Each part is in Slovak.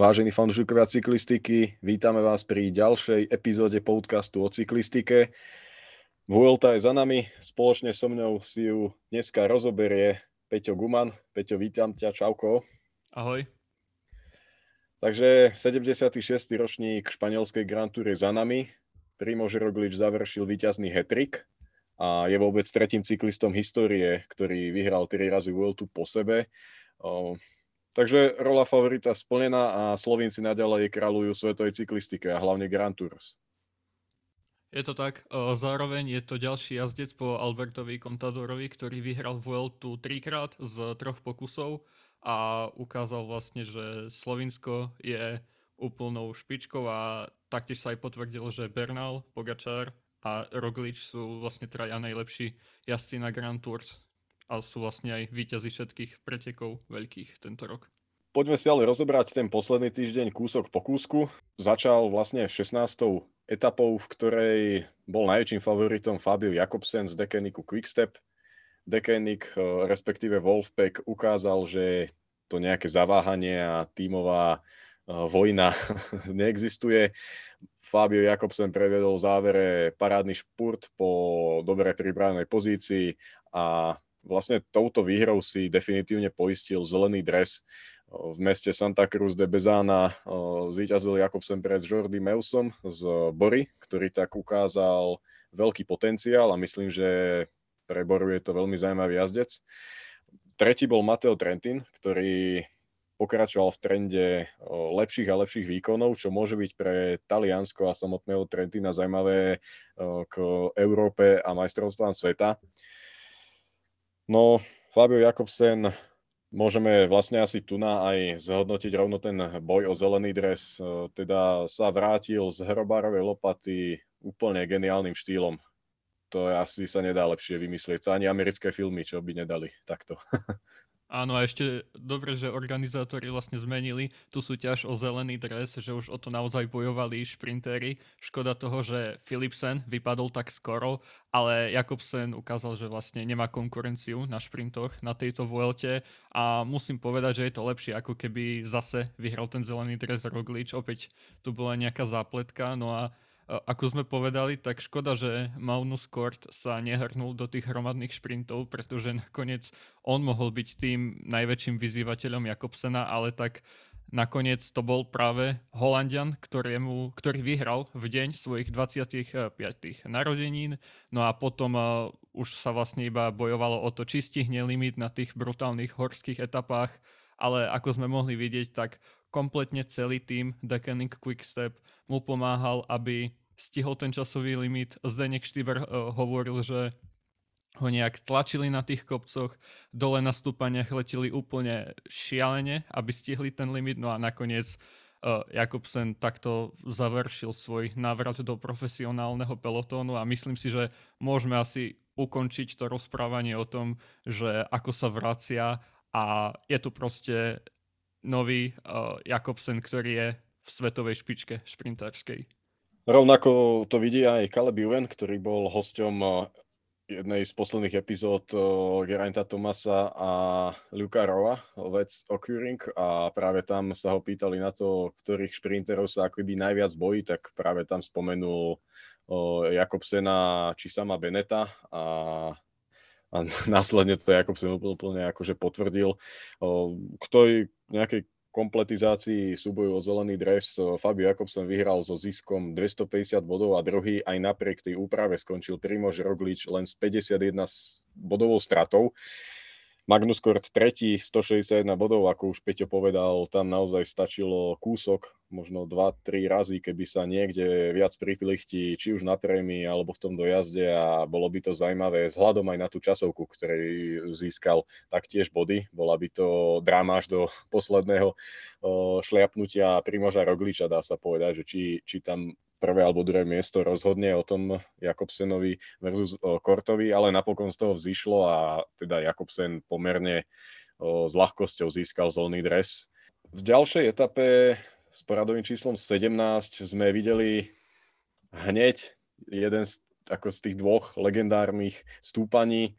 Vážení fanúšikovia cyklistiky, vítame vás pri ďalšej epizóde podcastu o cyklistike. Vuelta je za nami, spoločne so mnou si ju dneska rozoberie Peťo Guman. Peťo, vítam ťa, čauko. Ahoj. Takže 76. ročník španielskej Grand Tour je za nami. Primož Roglič završil víťazný hetrik a je vôbec tretím cyklistom histórie, ktorý vyhral 3 razy Vueltu po sebe. Takže rola favorita splnená a Slovinci naďalej kráľujú svetovej cyklistike a hlavne Grand Tours. Je to tak. Zároveň je to ďalší jazdec po Albertovi Contadorovi, ktorý vyhral Vueltu trikrát z troch pokusov a ukázal vlastne, že Slovinsko je úplnou špičkou a taktiež sa aj potvrdil, že Bernal, Pogačar a Roglič sú vlastne traja najlepší jazdci na Grand Tours a sú vlastne aj víťazi všetkých pretekov veľkých tento rok. Poďme si ale rozobrať ten posledný týždeň kúsok po kúsku. Začal vlastne 16. etapou, v ktorej bol najväčším favoritom Fabio Jakobsen z Dekeniku Quickstep. Dekenik, eh, respektíve Wolfpack, ukázal, že to nejaké zaváhanie a tímová eh, vojna neexistuje. Fabio Jakobsen prevedol v závere parádny špurt po dobre pribranej pozícii a vlastne touto výhrou si definitívne poistil zelený dres. V meste Santa Cruz de Bezana zvíťazil Jakobsen pred Jordi Meusom z Bory, ktorý tak ukázal veľký potenciál a myslím, že pre Boru je to veľmi zaujímavý jazdec. Tretí bol Mateo Trentin, ktorý pokračoval v trende lepších a lepších výkonov, čo môže byť pre Taliansko a samotného Trentina zaujímavé k Európe a majstrovstvám sveta. No, Fabio Jakobsen, môžeme vlastne asi tu na aj zhodnotiť rovno ten boj o zelený dres. E, teda sa vrátil z hrobárovej lopaty úplne geniálnym štýlom. To asi sa nedá lepšie vymyslieť. Ani americké filmy, čo by nedali takto. Áno, a ešte dobre, že organizátori vlastne zmenili tú súťaž o zelený dres, že už o to naozaj bojovali šprintéri. Škoda toho, že Philipsen vypadol tak skoro, ale Jakobsen ukázal, že vlastne nemá konkurenciu na šprintoch na tejto Vuelte a musím povedať, že je to lepšie, ako keby zase vyhral ten zelený dres Roglič. Opäť tu bola nejaká zápletka, no a ako sme povedali, tak škoda, že Magnus Kort sa nehrnul do tých hromadných šprintov, pretože nakoniec on mohol byť tým najväčším vyzývateľom Jakobsena, ale tak nakoniec to bol práve Holandian, ktorému, ktorý vyhral v deň svojich 25. narodenín. No a potom uh, už sa vlastne iba bojovalo o to, či stihne limit na tých brutálnych horských etapách, ale ako sme mohli vidieť, tak kompletne celý tým Decanic Quickstep mu pomáhal, aby stihol ten časový limit. Zdenek Štýber uh, hovoril, že ho nejak tlačili na tých kopcoch, dole na stúpaniach leteli úplne šialene, aby stihli ten limit, no a nakoniec uh, Jakobsen takto završil svoj návrat do profesionálneho pelotónu a myslím si, že môžeme asi ukončiť to rozprávanie o tom, že ako sa vracia a je tu proste nový uh, Jakobsen, ktorý je v svetovej špičke šprintárskej. Rovnako to vidí aj Caleb Ewan, ktorý bol hosťom eh, jednej z posledných epizód eh, Gerainta Tomasa a Luka Roa, Let's Occurring a práve tam sa ho pýtali na to, ktorých šprinterov sa akoby najviac bojí, tak práve tam spomenul eh, Jakobsena či sama Beneta a a následne to Jakobsen úplne akože potvrdil. K tej nejakej kompletizácii súboju o zelený dres Fabio Jakobsen vyhral so ziskom 250 bodov a druhý aj napriek tej úprave skončil Primož Roglič len s 51 bodovou stratou. Magnus Kort 3, 161 bodov, ako už Peťo povedal, tam naozaj stačilo kúsok, možno 2-3 razy, keby sa niekde viac priplichti, či už na prémii alebo v tom dojazde a bolo by to zaujímavé vzhľadom aj na tú časovku, ktorej získal taktiež body. Bola by to dráma až do posledného šliapnutia Primoža Rogliča, dá sa povedať, že či, či tam prvé alebo druhé miesto rozhodne o tom Jakobsenovi versus Kortovi, ale napokon z toho vzýšlo a teda Jakobsen pomerne s ľahkosťou získal zelený dres. V ďalšej etape s poradovým číslom 17 sme videli hneď jeden z, ako z tých dvoch legendárnych stúpaní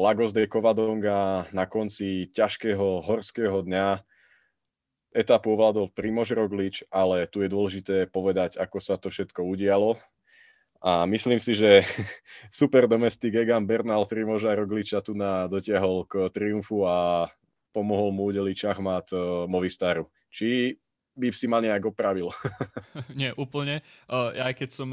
Lagos de Covadonga na konci ťažkého horského dňa etapu ovládol Primož Roglič, ale tu je dôležité povedať, ako sa to všetko udialo. A myslím si, že super domestik Egan Bernal Primoža Rogliča tu na dotiahol k triumfu a pomohol mu udeliť šachmat Movistaru. Či by si ma nejak opravil. Nie, úplne. Ja aj keď som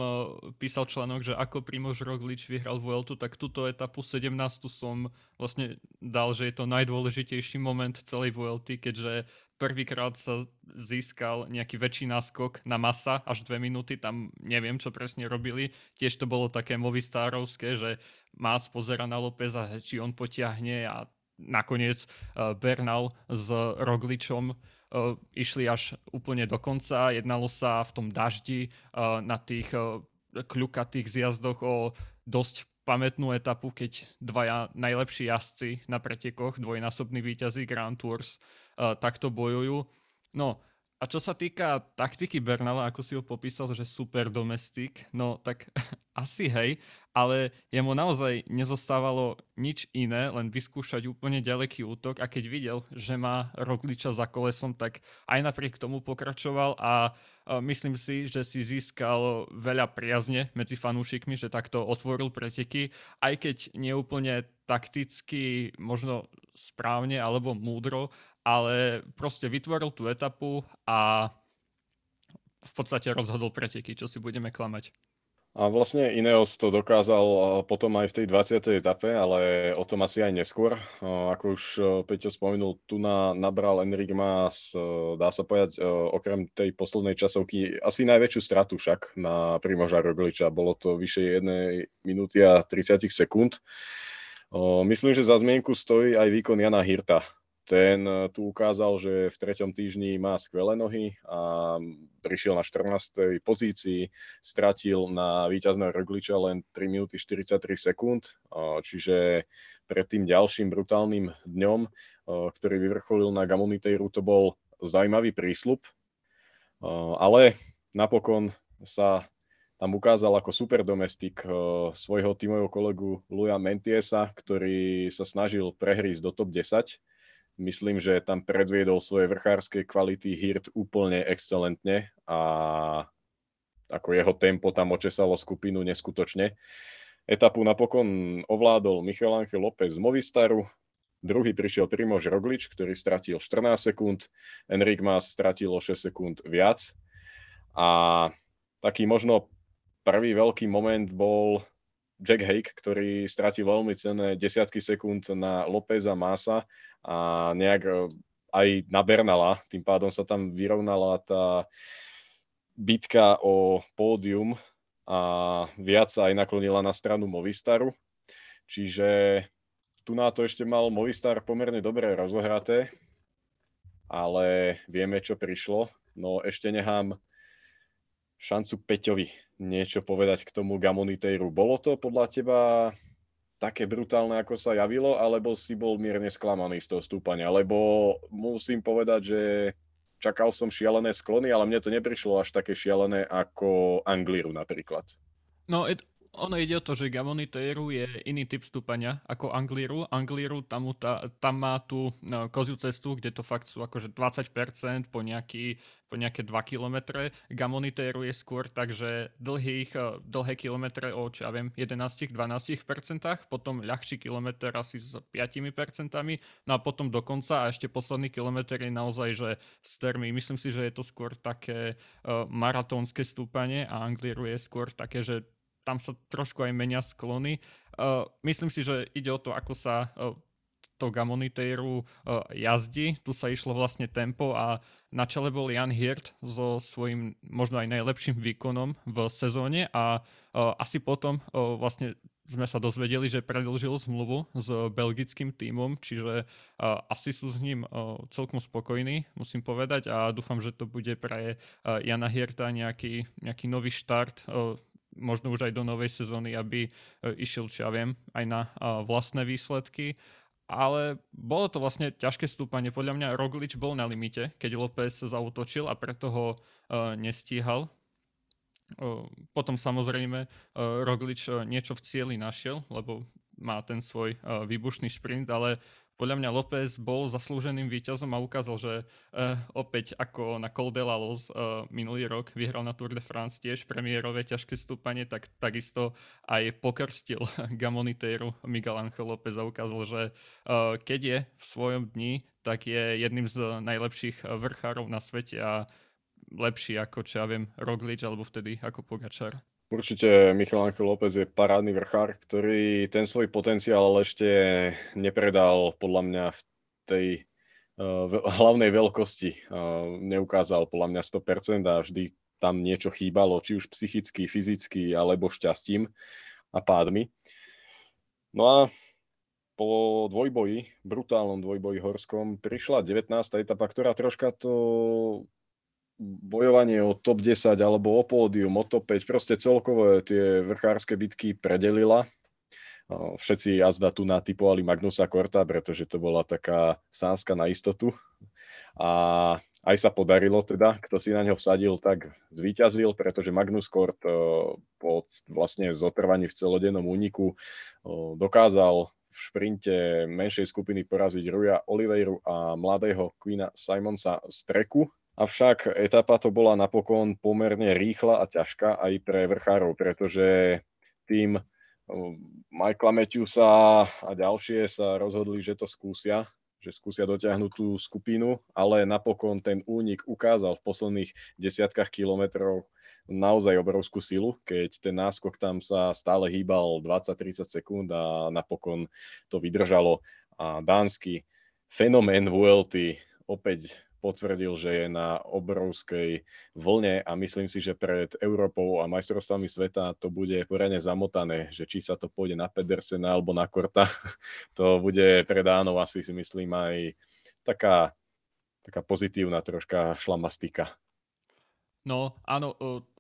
písal článok, že ako Primož Roglič vyhral Vueltu, tak túto etapu 17 som vlastne dal, že je to najdôležitejší moment celej Vuelty, keďže prvýkrát sa získal nejaký väčší náskok na masa, až dve minúty, tam neviem, čo presne robili. Tiež to bolo také movistárovské, že Mas pozera na Lópeza, či on potiahne a nakoniec Bernal s Rogličom išli až úplne do konca. Jednalo sa v tom daždi na tých kľukatých zjazdoch o dosť pamätnú etapu, keď dvaja najlepší jazdci na pretekoch, dvojnásobní víťazí Grand Tours, takto bojujú. No a čo sa týka taktiky Bernala, ako si ho popísal, že super domestik, no tak asi hej, ale jemu naozaj nezostávalo nič iné, len vyskúšať úplne ďaleký útok a keď videl, že má Rogliča za kolesom, tak aj napriek tomu pokračoval a myslím si, že si získal veľa priazne medzi fanúšikmi, že takto otvoril preteky, aj keď neúplne takticky, možno správne alebo múdro, ale proste vytvoril tú etapu a v podstate rozhodol preteky, čo si budeme klamať. A vlastne Ineos to dokázal potom aj v tej 20. etape, ale o tom asi aj neskôr. Ako už Peťo spomenul, tu na, nabral Enric Mas, dá sa povedať, okrem tej poslednej časovky, asi najväčšiu stratu však na Primoža Rogliča. Bolo to vyše 1 minúty a 30 sekúnd. Myslím, že za zmienku stojí aj výkon Jana Hirta, ten eh, tu ukázal, že v treťom týždni má skvelé nohy a prišiel na 14. pozícii, stratil na víťazného Rogliča len 3 minúty 43 sekúnd, čiže pred tým ďalším brutálnym dňom, ktorý vyvrcholil na Gamonitejru, to bol zaujímavý prísľub, ale napokon sa tam ukázal ako super domestik svojho tímového kolegu Luja Mentiesa, ktorý sa snažil prehrísť do top 10 Myslím, že tam predviedol svoje vrchárske kvality Hirt úplne excelentne a ako jeho tempo tam očesalo skupinu neskutočne. Etapu napokon ovládol Michal Angel López z Movistaru, druhý prišiel Primož Roglič, ktorý stratil 14 sekúnd, Enric Mas stratil o 6 sekúnd viac a taký možno prvý veľký moment bol Jack Hake, ktorý stratil veľmi cenné desiatky sekúnd na Lópeza Masa a nejak e, aj na Bernala, tým pádom sa tam vyrovnala tá bitka o pódium a viac sa aj naklonila na stranu Movistaru. Čiže tu na to ešte mal Movistar pomerne dobre rozohraté, ale vieme, čo prišlo. No ešte nechám šancu Peťovi niečo povedať k tomu Gamonitejru. Bolo to podľa teba také brutálne, ako sa javilo, alebo si bol mierne sklamaný z toho stúpania? Lebo musím povedať, že čakal som šialené sklony, ale mne to neprišlo až také šialené ako Angliru napríklad. No, ono ide o to, že Gamoniteiru je iný typ stúpania ako Angliru. Angliru tam, tá, tam má tú no, koziu cestu, kde to fakt sú akože 20% po, nejaký, po nejaké 2 km. Gamoniteiru je skôr takže dlhých, eh, dlhé kilometre o, čo ja viem, 11-12%, potom ľahší kilometr asi s 5%, no a potom dokonca a ešte posledný kilometr je naozaj, že s termy. Myslím si, že je to skôr také uh, maratónske stúpanie a Angliru je skôr také, že tam sa trošku aj menia sklony. Uh, myslím si, že ide o to, ako sa uh, to Gamoniteiru uh, jazdí. Tu sa išlo vlastne tempo a na čele bol Jan Hirt so svojím možno aj najlepším výkonom v sezóne a asi potom vlastne sme sa dozvedeli, že predlžil zmluvu s belgickým tímom, čiže asi sú s ním celkom spokojní, musím povedať a dúfam, že to bude pre Jana Hirta nejaký, nejaký nový štart možno už aj do novej sezóny, aby e, išiel, čo ja viem, aj na vlastné výsledky. Ale bolo to vlastne ťažké stúpanie. Podľa mňa Roglič bol na limite, keď López zautočil a preto ho uh, nestíhal. Uh, potom samozrejme Roglič niečo v cieli našiel, lebo má ten svoj výbušný šprint, ale podľa mňa López bol zaslúženým víťazom a ukázal, že uh, opäť ako na Col de la Loz uh, minulý rok vyhral na Tour de France tiež premiérové ťažké stúpanie, tak takisto aj pokrstil Gamoniteiru Miguel Angel López a ukázal, že uh, keď je v svojom dni, tak je jedným z najlepších vrchárov na svete a lepší ako, čo ja viem, Roglič alebo vtedy ako Pogačar. Určite Michal Angel López je parádny vrchár, ktorý ten svoj potenciál ešte nepredal podľa mňa v tej uh, hlavnej veľkosti. Uh, neukázal podľa mňa 100% a vždy tam niečo chýbalo, či už psychicky, fyzicky, alebo šťastím a pádmi. No a po dvojboji, brutálnom dvojboji horskom, prišla 19. etapa, ktorá troška to bojovanie o top 10 alebo o pódium, o top 5, proste celkovo tie vrchárske bitky predelila. Všetci jazda tu natypovali Magnusa Korta, pretože to bola taká sánska na istotu. A aj sa podarilo teda, kto si na ňo vsadil, tak zvíťazil, pretože Magnus Kort po vlastne zotrvaní v celodennom úniku dokázal v šprinte menšej skupiny poraziť Ruja Oliveiru a mladého Queena Simonsa z treku Avšak etapa to bola napokon pomerne rýchla a ťažká aj pre vrchárov, pretože tým Michaela Matthewsa a ďalšie sa rozhodli, že to skúsia, že skúsia dotiahnuť tú skupinu, ale napokon ten únik ukázal v posledných desiatkách kilometrov naozaj obrovskú silu, keď ten náskok tam sa stále hýbal 20-30 sekúnd a napokon to vydržalo. A dánsky fenomén VLT opäť potvrdil, že je na obrovskej vlne a myslím si, že pred Európou a majstrovstvami sveta to bude poriadne zamotané, že či sa to pôjde na Pedersena alebo na Korta, to bude pre Dánov asi si myslím aj taká, taká pozitívna troška šlamastika. No áno,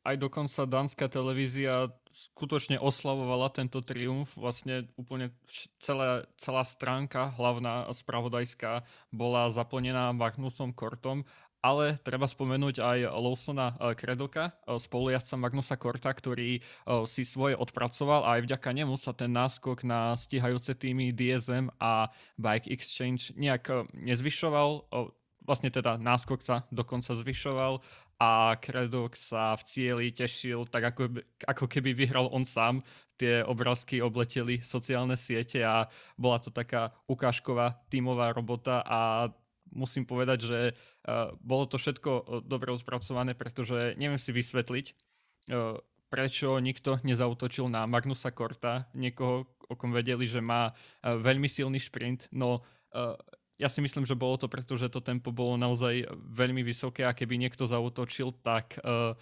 aj dokonca dánska televízia skutočne oslavovala tento triumf. Vlastne úplne celá, celá stránka, hlavná spravodajská, bola zaplnená Magnusom Kortom. Ale treba spomenúť aj Lawsona Kredoka, spolujazca Magnusa Korta, ktorý si svoje odpracoval a aj vďaka nemu sa ten náskok na stíhajúce týmy DSM a Bike Exchange nejak nezvyšoval vlastne teda náskok sa dokonca zvyšoval a Kredok sa v cieli tešil tak ako, ako keby vyhral on sám. Tie obrázky obleteli sociálne siete a bola to taká ukážková tímová robota a musím povedať, že uh, bolo to všetko uh, dobre spracované, pretože neviem si vysvetliť, uh, prečo nikto nezautočil na Magnusa Korta, niekoho, o kom vedeli, že má veľmi silný šprint, no ja si myslím, že bolo to preto, že to tempo bolo naozaj veľmi vysoké a keby niekto zautočil, tak uh,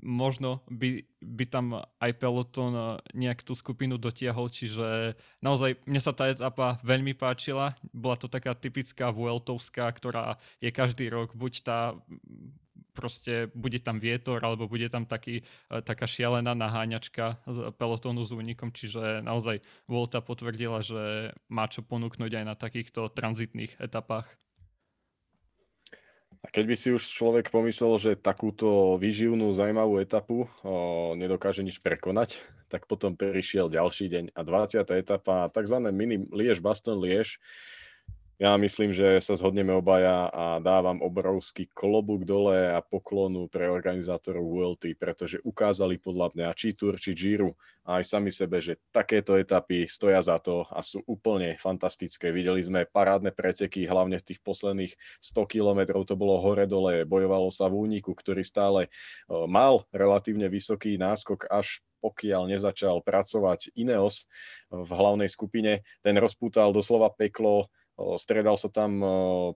možno by, by tam aj peloton uh, nejak tú skupinu dotiahol, čiže naozaj mne sa tá etapa veľmi páčila. Bola to taká typická Vueltovská, ktorá je každý rok buď tá proste bude tam vietor alebo bude tam taký, e, taká šialená naháňačka pelotónu s únikom, čiže naozaj Volta potvrdila, že má čo ponúknuť aj na takýchto tranzitných etapách. A keď by si už človek pomyslel, že takúto vyživnú, zaujímavú etapu o, nedokáže nič prekonať, tak potom prišiel ďalší deň a 20. etapa, tzv. mini Liež-Baston-Liež, ja myslím, že sa zhodneme obaja a dávam obrovský klobúk dole a poklonu pre organizátorov VLT, pretože ukázali podľa mňa či Tour, či Giro a aj sami sebe, že takéto etapy stoja za to a sú úplne fantastické. Videli sme parádne preteky, hlavne v tých posledných 100 kilometrov to bolo hore-dole, bojovalo sa v úniku, ktorý stále mal relatívne vysoký náskok až pokiaľ nezačal pracovať Ineos v hlavnej skupine. Ten rozpútal doslova peklo, Stredal sa tam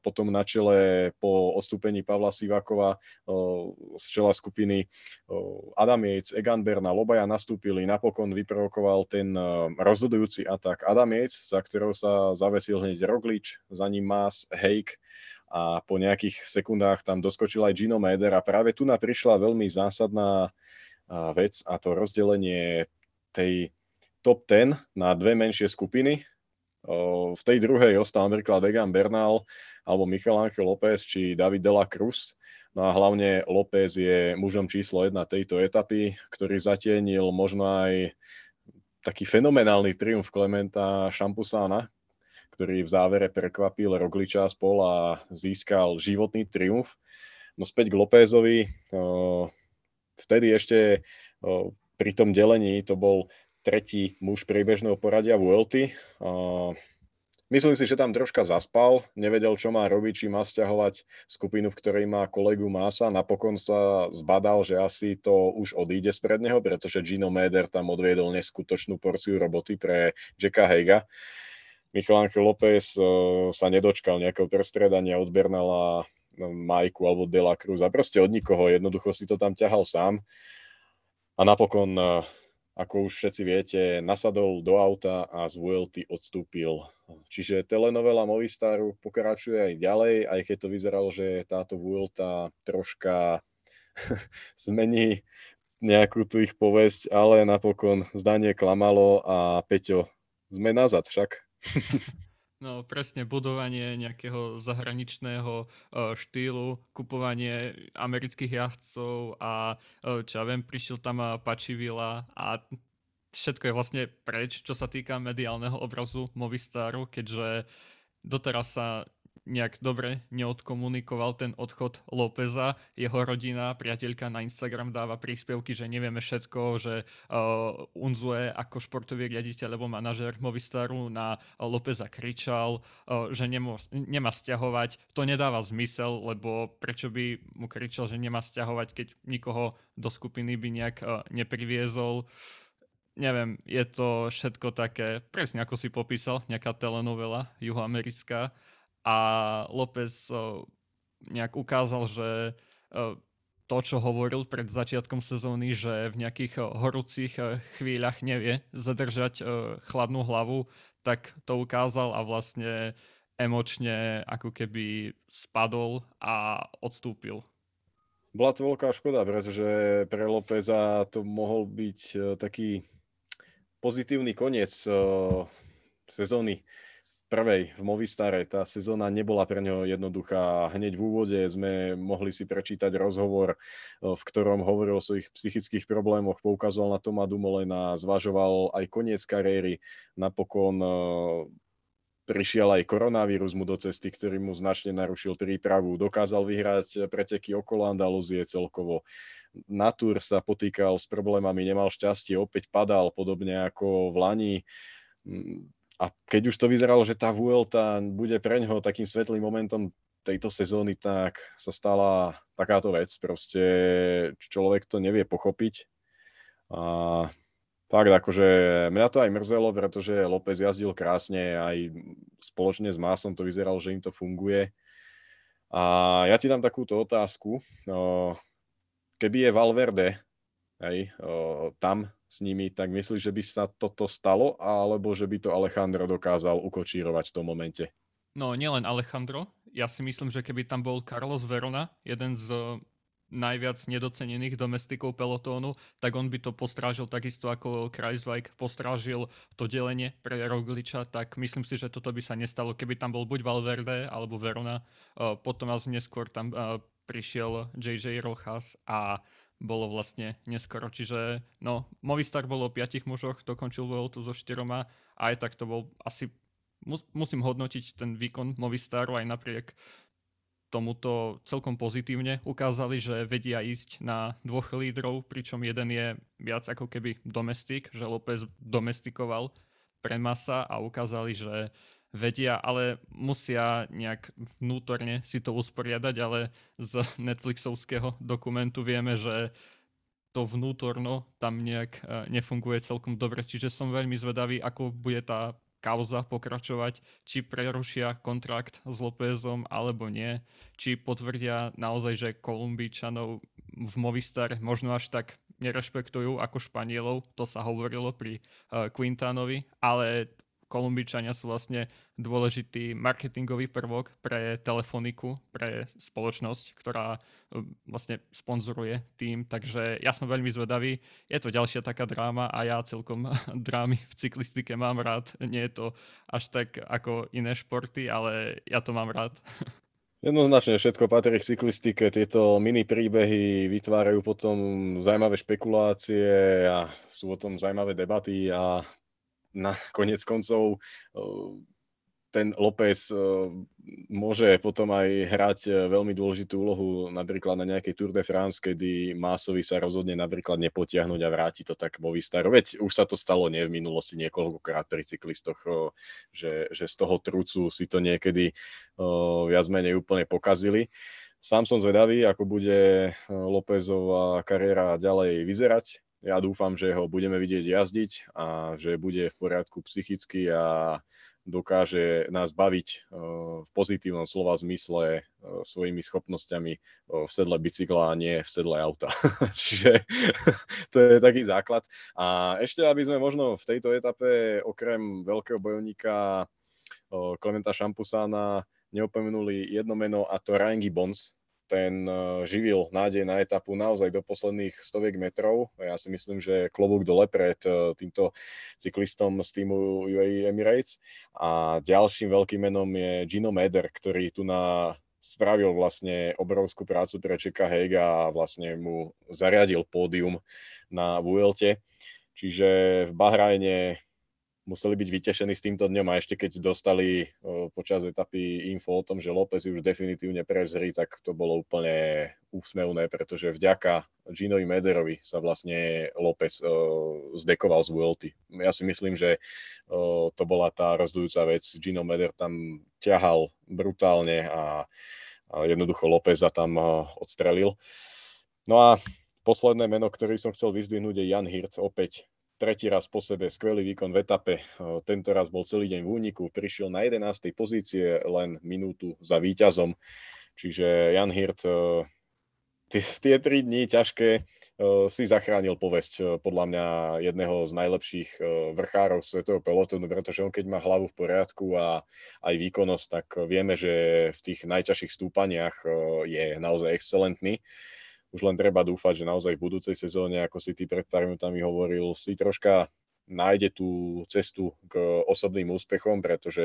potom na čele po odstúpení Pavla Sivakova z čela skupiny Adam Yates, Egan Bernal, obaja nastúpili, napokon vyprovokoval ten rozhodujúci atak. Adam Yates, za ktorou sa zavesil hneď Roglič, za ním Mas, Hake a po nejakých sekundách tam doskočil aj Gino Meder a práve tu prišla veľmi zásadná vec a to rozdelenie tej top 10 na dve menšie skupiny, v tej druhej ostal napríklad Egan Bernal alebo Michal Angel López či David de la Cruz. No a hlavne López je mužom číslo jedna tejto etapy, ktorý zatienil možno aj taký fenomenálny triumf Klementa Šampusána, ktorý v závere prekvapil Rogliča spol a získal životný triumf. No späť k Lópezovi. Vtedy ešte pri tom delení to bol tretí muž priebežného poradia Vuelty. Myslím si, že tam troška zaspal, nevedel, čo má robiť, či má stiahovať skupinu, v ktorej má kolegu Masa. Napokon sa zbadal, že asi to už odíde spred neho, pretože Gino Meder tam odviedol neskutočnú porciu roboty pre Jacka Heiga. Michal Angel López uh, sa nedočkal nejakého prestredania od Bernala, no, Majku alebo Dela Cruz a proste od nikoho, jednoducho si to tam ťahal sám. A napokon uh, ako už všetci viete, nasadol do auta a z VLT odstúpil. Čiže telenovela Movistaru pokračuje aj ďalej, aj keď to vyzeralo, že táto Vuelta troška zmení nejakú tú ich povesť, ale napokon zdanie klamalo a Peťo, sme nazad však. No presne, budovanie nejakého zahraničného uh, štýlu, kupovanie amerických jazdcov a uh, čo ja viem, prišiel tam uh, Pačivila a všetko je vlastne preč, čo sa týka mediálneho obrazu Movistaru, keďže doteraz sa nejak dobre neodkomunikoval ten odchod Lópeza. Jeho rodina, priateľka na Instagram dáva príspevky, že nevieme všetko, že uh, Unzue ako športový riaditeľ alebo manažer Movistaru na Lópeza kričal, uh, že nemô, nemá stiahovať. To nedáva zmysel, lebo prečo by mu kričal, že nemá stiahovať, keď nikoho do skupiny by nejak uh, nepriviezol neviem, je to všetko také, presne ako si popísal, nejaká telenovela juhoamerická a López nejak ukázal, že to, čo hovoril pred začiatkom sezóny, že v nejakých horúcich chvíľach nevie zadržať chladnú hlavu, tak to ukázal a vlastne emočne ako keby spadol a odstúpil. Bola to veľká škoda, pretože pre Lópeza to mohol byť taký pozitívny koniec sezóny prvej v Movistare. Tá sezóna nebola pre neho jednoduchá. Hneď v úvode sme mohli si prečítať rozhovor, v ktorom hovoril o svojich psychických problémoch, poukazoval na Toma Dumolena, zvažoval aj koniec kariéry. Napokon prišiel aj koronavírus mu do cesty, ktorý mu značne narušil prípravu. Dokázal vyhrať preteky okolo Andalúzie celkovo. Na Tour sa potýkal s problémami, nemal šťastie, opäť padal, podobne ako v Lani a keď už to vyzeralo, že tá Vuelta bude pre ňoho takým svetlým momentom tejto sezóny, tak sa stala takáto vec. Proste človek to nevie pochopiť. A tak, akože mňa to aj mrzelo, pretože López jazdil krásne, aj spoločne s Másom to vyzeralo, že im to funguje. A ja ti dám takúto otázku. Keby je Valverde hej, tam s nimi, tak myslíš, že by sa toto stalo, alebo že by to Alejandro dokázal ukočírovať v tom momente? No, nielen Alejandro. Ja si myslím, že keby tam bol Carlos Verona, jeden z eh, najviac nedocenených domestikov pelotónu, tak on by to postrážil takisto ako Kreisweig postrážil to delenie pre Rogliča, tak myslím si, že toto by sa nestalo, keby tam bol buď Valverde alebo Verona. Eh, potom asi neskôr tam eh, prišiel JJ Rojas a bolo vlastne neskoro. Čiže no, Movistar bolo o piatich mužoch, dokončil Vueltu so štyroma a aj tak to bol asi, mus, musím hodnotiť ten výkon Movistaru aj napriek tomuto celkom pozitívne. Ukázali, že vedia ísť na dvoch lídrov, pričom jeden je viac ako keby domestik, že López domestikoval pre masa a ukázali, že vedia, ale musia nejak vnútorne si to usporiadať, ale z Netflixovského dokumentu vieme, že to vnútorno tam nejak e, nefunguje celkom dobre, čiže som veľmi zvedavý, ako bude tá kauza pokračovať, či prerušia kontrakt s Lópezom alebo nie, či potvrdia naozaj, že Kolumbíčanov v Movistar možno až tak nerešpektujú ako Španielov, to sa hovorilo pri uh, Quintanovi, ale Kolumbičania sú vlastne dôležitý marketingový prvok pre telefoniku, pre spoločnosť, ktorá e, vlastne sponzoruje tým, takže ja som veľmi zvedavý. Je to ďalšia taká dráma a ja celkom drámy v cyklistike mám rád. Nie je to až tak ako iné športy, ale ja to mám rád. Jednoznačne všetko patrí k cyklistike. Tieto mini príbehy vytvárajú potom zaujímavé špekulácie a sú o tom zaujímavé debaty a na konec koncov ten López môže potom aj hrať veľmi dôležitú úlohu napríklad na nejakej Tour de France, kedy Másovi sa rozhodne napríklad nepotiahnuť a vráti to tak Movistar. Veď už sa to stalo nie v minulosti niekoľkokrát pri cyklistoch, že, že z toho trucu si to niekedy viac menej úplne pokazili. Sám som zvedavý, ako bude Lópezová kariéra ďalej vyzerať ja dúfam, že ho budeme vidieť jazdiť a že bude v poriadku psychicky a dokáže nás baviť eh, v pozitívnom slova zmysle eh, svojimi schopnosťami eh, v sedle bicykla a nie v sedle auta. Čiže to je taký základ. A ešte, aby sme možno v tejto etape okrem veľkého bojovníka Klementa Šampusána neopomenuli jedno meno a to Ryan Gibbons, ten eh, živil nádej na etapu naozaj do posledných stoviek metrov. Ja si myslím, že klobúk dole pred eh, týmto cyklistom z týmu UAE Emirates. A ďalším veľkým menom je Gino Meder, ktorý tu na spravil vlastne obrovskú prácu pre Čeka Hega a vlastne mu zariadil pódium na Vuelte. Čiže v Bahrajne museli byť vytešení s týmto dňom a ešte keď dostali počas etapy info o tom, že López už definitívne prezri, tak to bolo úplne úsmevné, pretože vďaka Ginovi Mederovi sa vlastne López zdekoval z Vuelty. Ja si myslím, že to bola tá rozdujúca vec. Gino Meder tam ťahal brutálne a jednoducho Lópeza tam odstrelil. No a posledné meno, ktorý som chcel vyzdvihnúť je Jan Hirt, opäť tretí raz po sebe skvelý výkon v etape. Tento raz bol celý deň v úniku, prišiel na 11. pozície len minútu za víťazom. Čiže Jan Hirt tie tri dní ťažké si zachránil povesť podľa mňa jedného z najlepších vrchárov svetového pelotónu, pretože on keď má hlavu v poriadku a aj výkonnosť, tak vieme, že v tých najťažších stúpaniach je naozaj excelentný už len treba dúfať, že naozaj v budúcej sezóne, ako si ty pred pár minútami hovoril, si troška nájde tú cestu k osobným úspechom, pretože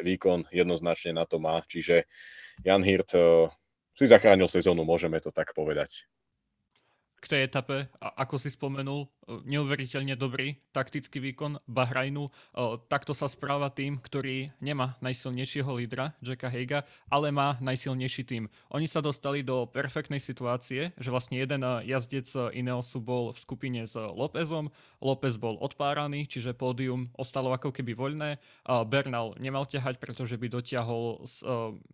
výkon jednoznačne na to má. Čiže Jan Hirt eh, si zachránil sezónu, môžeme to tak povedať k tej etape, ako si spomenul, e, neuveriteľne dobrý taktický výkon Bahrajnu. E, takto sa správa tým, ktorý nemá najsilnejšieho lídra, Jacka Heiga, ale má najsilnejší tým. Oni sa dostali do perfektnej situácie, že vlastne jeden e, jazdec Ineosu bol v skupine s Lópezom, López bol odpáraný, čiže pódium ostalo ako keby voľné. Bernal nemal ťahať, pretože by dotiahol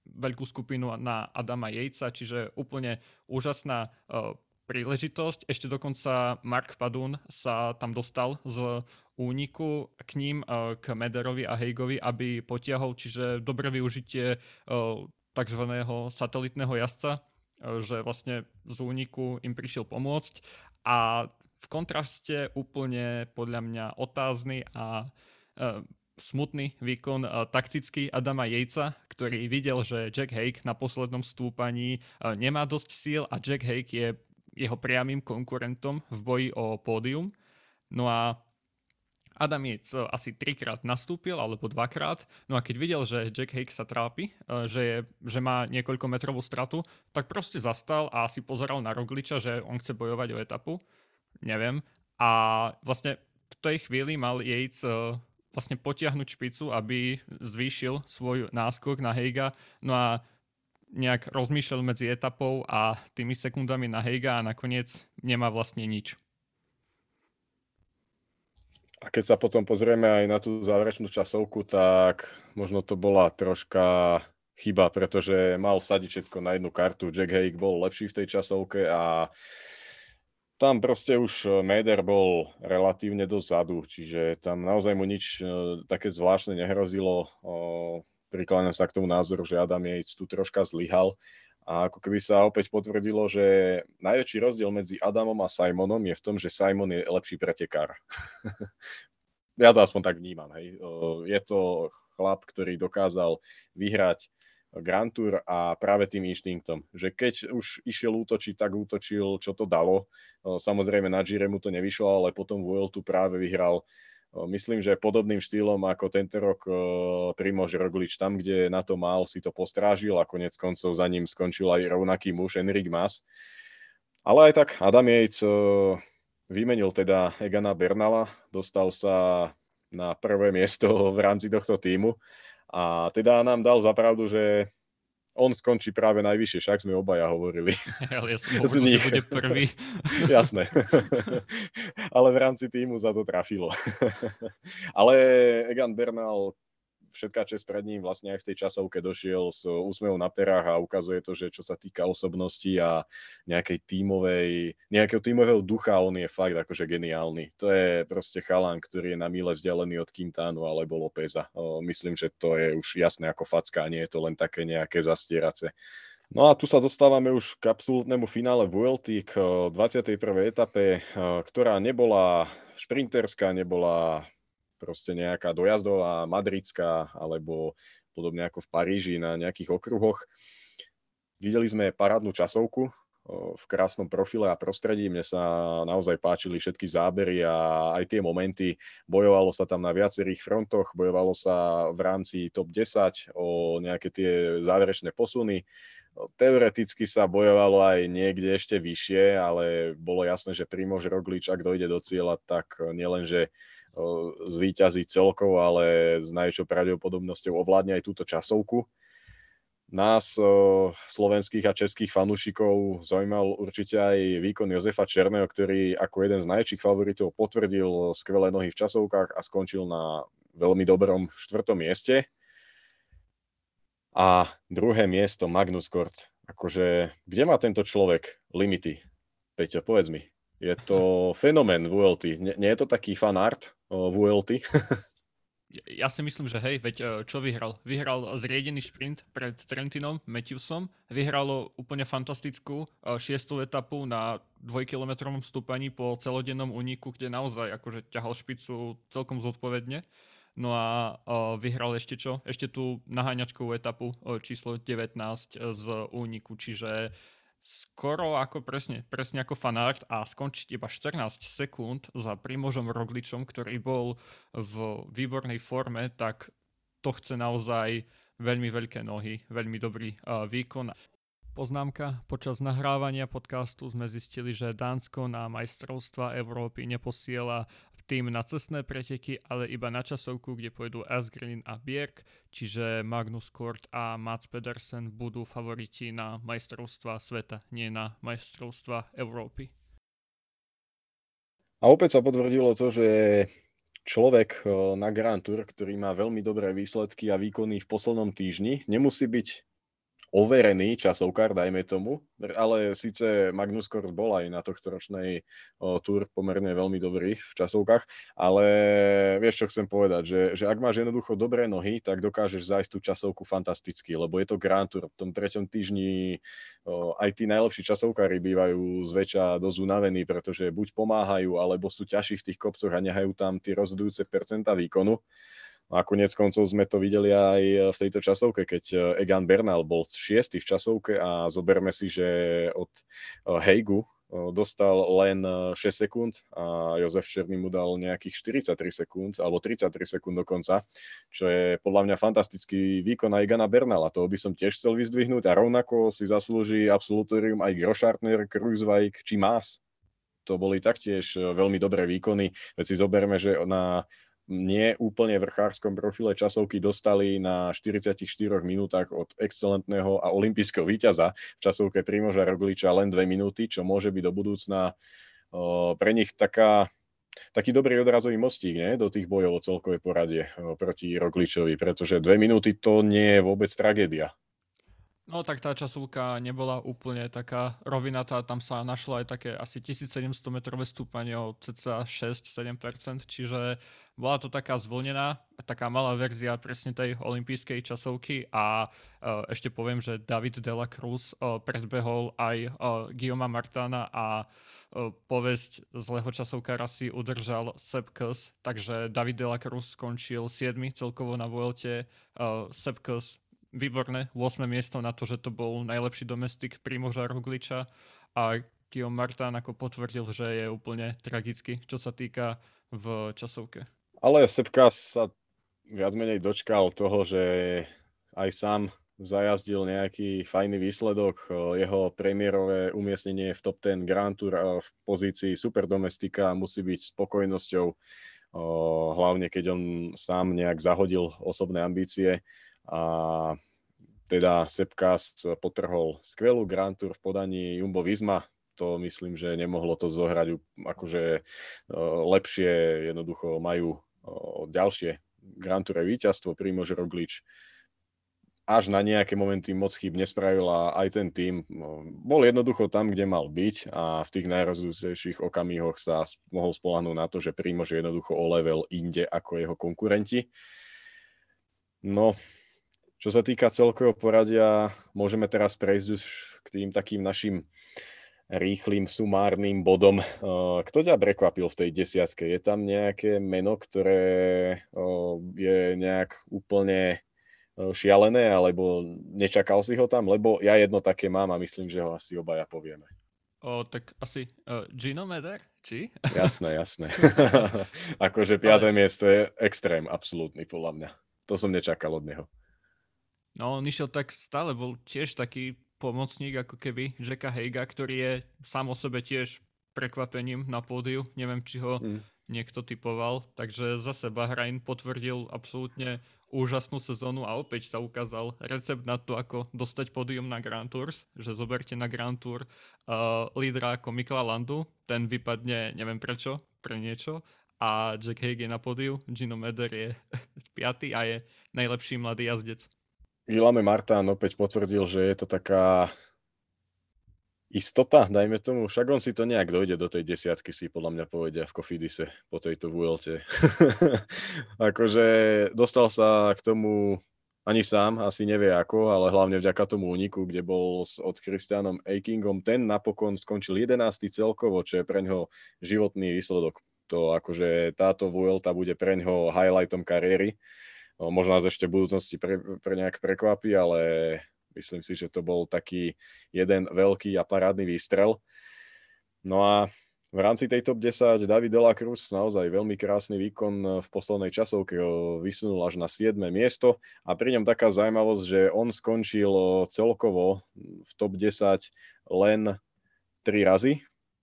veľkú skupinu na Adama Jejca, čiže úplne úžasná príležitosť. Ešte dokonca Mark Padun sa tam dostal z úniku k ním, eh, k Mederovi a Heigovi, aby potiahol, čiže dobré využitie eh, tzv. satelitného jazdca, eh, že vlastne z úniku im prišiel pomôcť a v kontraste úplne podľa mňa otázny a smutný výkon taktický Adama Jejca, ktorý videl, že Jack Hake na poslednom stúpaní nemá dosť síl a Jack Hake je jeho priamým konkurentom v boji o pódium. No a Adam Yates eh, asi trikrát nastúpil, alebo dvakrát. No a keď videl, že Jack Hake sa trápi, eh, že, je, že má niekoľko metrovú stratu, tak proste zastal a si pozeral na Rogliča, že on chce bojovať o etapu. Neviem. A vlastne v tej chvíli mal Yates eh, vlastne potiahnuť špicu, aby zvýšil svoj náskok na Heiga. No a nejak rozmýšľal medzi etapou a tými sekundami na Heiga a nakoniec nemá vlastne nič. A keď sa potom pozrieme aj na tú záverečnú časovku, tak možno to bola troška chyba, pretože mal sadiť všetko na jednu kartu. Jack Haig bol lepší v tej časovke a tam proste už Meder bol relatívne dozadu, čiže tam naozaj mu nič e, také zvláštne nehrozilo prikláňam sa k tomu názoru, že Adam Yates tu troška zlyhal. A ako keby sa opäť potvrdilo, že najväčší rozdiel medzi Adamom a Simonom je v tom, že Simon je lepší pretekár. ja to aspoň tak vnímam. Hej. Je to chlap, ktorý dokázal vyhrať Grand Tour a práve tým inštinktom, že keď už išiel útočiť, tak útočil, čo to dalo. Samozrejme na Gire mu to nevyšlo, ale potom Vueltu práve vyhral Myslím, že podobným štýlom ako tento rok Primož Roglič tam, kde na to mal, si to postrážil a konec koncov za ním skončil aj rovnaký muž Enrik Mas. Ale aj tak Adam Yates vymenil teda Egana Bernala, dostal sa na prvé miesto v rámci tohto týmu A teda nám dal zapravdu, že on skončí práve najvyššie, však sme obaja hovorili. Ale ja som hovoril, že bude prvý. Jasné. Ale v rámci týmu za to trafilo. Ale Egan Bernal všetká čest pred ním vlastne aj v tej časovke došiel s úsmevom na perách a ukazuje to, že čo sa týka osobnosti a nejakej tímovej, nejakého tímového ducha, on je fakt akože geniálny. To je proste chalan, ktorý je na míle vzdialený od Quintánu alebo Lópeza. Myslím, že to je už jasné ako facka, nie je to len také nejaké zastierace. No a tu sa dostávame už k absolútnemu finále Vuelty, k 21. etape, ktorá nebola šprinterská, nebola proste nejaká dojazdová madridská alebo podobne ako v Paríži na nejakých okruhoch. Videli sme parádnu časovku v krásnom profile a prostredí. Mne sa naozaj páčili všetky zábery a aj tie momenty. Bojovalo sa tam na viacerých frontoch, bojovalo sa v rámci top 10 o nejaké tie záverečné posuny. Teoreticky sa bojovalo aj niekde ešte vyššie, ale bolo jasné, že Primož Roglič, ak dojde do cieľa, tak nielenže zvíťazí celkovo, ale s najväčšou pravdepodobnosťou ovládne aj túto časovku. Nás, slovenských a českých fanúšikov, zaujímal určite aj výkon Jozefa Černého, ktorý ako jeden z najväčších favoritov potvrdil skvelé nohy v časovkách a skončil na veľmi dobrom štvrtom mieste. A druhé miesto Magnus Kort. Akože, kde má tento človek limity? Peťo, povedz mi. Je to fenomén VLT. Nie, nie je to taký VLT? ja si myslím, že hej, veď e, čo vyhral? Vyhral zriedený šprint pred Trentinom, Matthewsom, vyhralo úplne fantastickú e, šiestu etapu na dvojkilometrovom stúpaní po celodennom úniku, kde naozaj akože ťahal špicu celkom zodpovedne. No a uh, vyhral ešte čo? Ešte tú naháňačkovú etapu číslo 19 z úniku, čiže skoro ako presne, presne ako fanart a skončiť iba 14 sekúnd za Primožom Rogličom, ktorý bol v výbornej forme, tak to chce naozaj veľmi veľké nohy, veľmi dobrý uh, výkon. Poznámka. Počas nahrávania podcastu sme zistili, že Dánsko na majstrovstva Európy neposiela tým na cestné preteky, ale iba na časovku, kde pôjdu Asgreen a Bierk, čiže Magnus Kort a Mats Pedersen budú favoriti na majstrovstva sveta, nie na majstrovstva Európy. A opäť sa potvrdilo to, že človek eh, na Grand Tour, ktorý má veľmi dobré výsledky a výkony v poslednom týždni, nemusí byť overený časovkár, dajme tomu, ale síce Magnus Kors bol aj na tohto ročnej túr pomerne veľmi dobrý v časovkách, ale vieš, čo chcem povedať, že, že ak máš jednoducho dobré nohy, tak dokážeš zájsť tú časovku fantasticky, lebo je to Grand Tour. V tom treťom týždni o, aj tí najlepší časovkári bývajú zväčša dosť unavení, pretože buď pomáhajú, alebo sú ťažší v tých kopcoch a nehajú tam tie rozhodujúce percenta výkonu. A konec koncov sme to videli aj v tejto časovke, keď eh, Egan Bernal bol šiestý v časovke a zoberme si, že od eh, Heigu dostal len 6 sekúnd a Jozef Černý mu dal nejakých 43 sekúnd, alebo 33 sekúnd dokonca, čo je podľa mňa fantastický výkon aj Egana Bernala. To by som tiež chcel vyzdvihnúť a rovnako si zaslúži absolutorium aj Groschartner, Kruiswijk či Maas. To boli taktiež veľmi dobré výkony. Veď si zoberme, že na nie úplne vrchárskom profile časovky dostali na 44 minútach od excelentného a olympijského víťaza v časovke Primoža Rogliča len 2 minúty, čo môže byť do budúcna pre nich taká, taký dobrý odrazový mostík nie? do tých bojov o celkové poradie proti Rogličovi, pretože 2 minúty to nie je vôbec tragédia. No tak tá časovka nebola úplne taká rovinatá, tam sa našlo aj také asi 1700 metrové stúpanie o cca 6-7%, čiže bola to taká zvlnená, taká malá verzia presne tej olympijskej časovky. A uh, ešte poviem, že David de la Cruz uh, predbehol aj uh, Guillaume Martana a povesť zlého časovkára si udržal Sepp Kuss, takže David de la Cruz skončil 7 celkovo na Vuelte, Sepp Kuss výborné 8. miesto na to, že to bol najlepší domestik Primoža Rogliča a Guillaume Martin ako potvrdil, že je úplne tragický, čo sa týka v časovke. Ale Sepka sa viac menej dočkal toho, že aj sám zajazdil nejaký fajný výsledok. Jeho premiérové umiestnenie v top 10 Grand Tour v pozícii super domestika musí byť spokojnosťou hlavne keď on sám nejak zahodil osobné ambície a teda Sepkas potrhol skvelú Grand Tour v podaní Jumbo Visma, to myslím, že nemohlo to zohrať akože lepšie, jednoducho majú ďalšie Grand Tour víťazstvo, Primož Roglič až na nejaké momenty moc chyb nespravil a aj ten tým no, bol jednoducho tam, kde mal byť a v tých najrozhodujúcejších okamihoch sa mohol spolahnúť na to, že Primož je jednoducho o level inde ako jeho konkurenti. No, čo sa týka celkového poradia, môžeme teraz prejsť už k tým takým našim rýchlým sumárnym bodom. Kto ťa prekvapil v tej desiatke? Je tam nejaké meno, ktoré je nejak úplne E, šialené, alebo nečakal si ho tam? Lebo ja jedno také mám a myslím, že ho asi obaja povieme. O, tak asi uh, Gino Meder, či? Jasné, jasné. akože piaté Ale... miesto je extrém, absolútny podľa mňa. To som nečakal od neho. No, on išiel tak stále, bol tiež taký pomocník ako keby Jacka Heiga, ktorý je sám o sebe tiež prekvapením na pódiu. Neviem, či ho mm. niekto typoval. Takže zase Bahrain potvrdil absolútne úžasnú sezónu a opäť sa ukázal recept na to, ako dostať pódium na Grand Tours, že zoberte na Grand Tour uh, lídra ako Mikla Landu, ten vypadne, neviem prečo, pre niečo a Jack Haig je na pódiu, Gino Meder je piatý a je najlepší mladý jazdec. Ilame Martán opäť potvrdil, že je to taká istota, dajme tomu. Však on si to nejak dojde do tej desiatky, si podľa mňa povedia v Kofidise po tejto VLT. akože dostal sa k tomu ani sám, asi nevie ako, ale hlavne vďaka tomu úniku, kde bol s od Christianom Eikingom. Ten napokon skončil 11. celkovo, čo je pre ňoho životný výsledok. To akože táto Vuelta bude pre ňoho highlightom kariéry. Možno nás ešte v budúcnosti pre, pre nejak prekvapí, ale Myslím si, že to bol taký jeden veľký a parádny výstrel. No a v rámci tej top 10 David Dela Cruz naozaj veľmi krásny výkon v poslednej časovke ho vysunul až na 7. miesto a pri ňom taká zaujímavosť, že on skončil celkovo v top 10 len 3 razy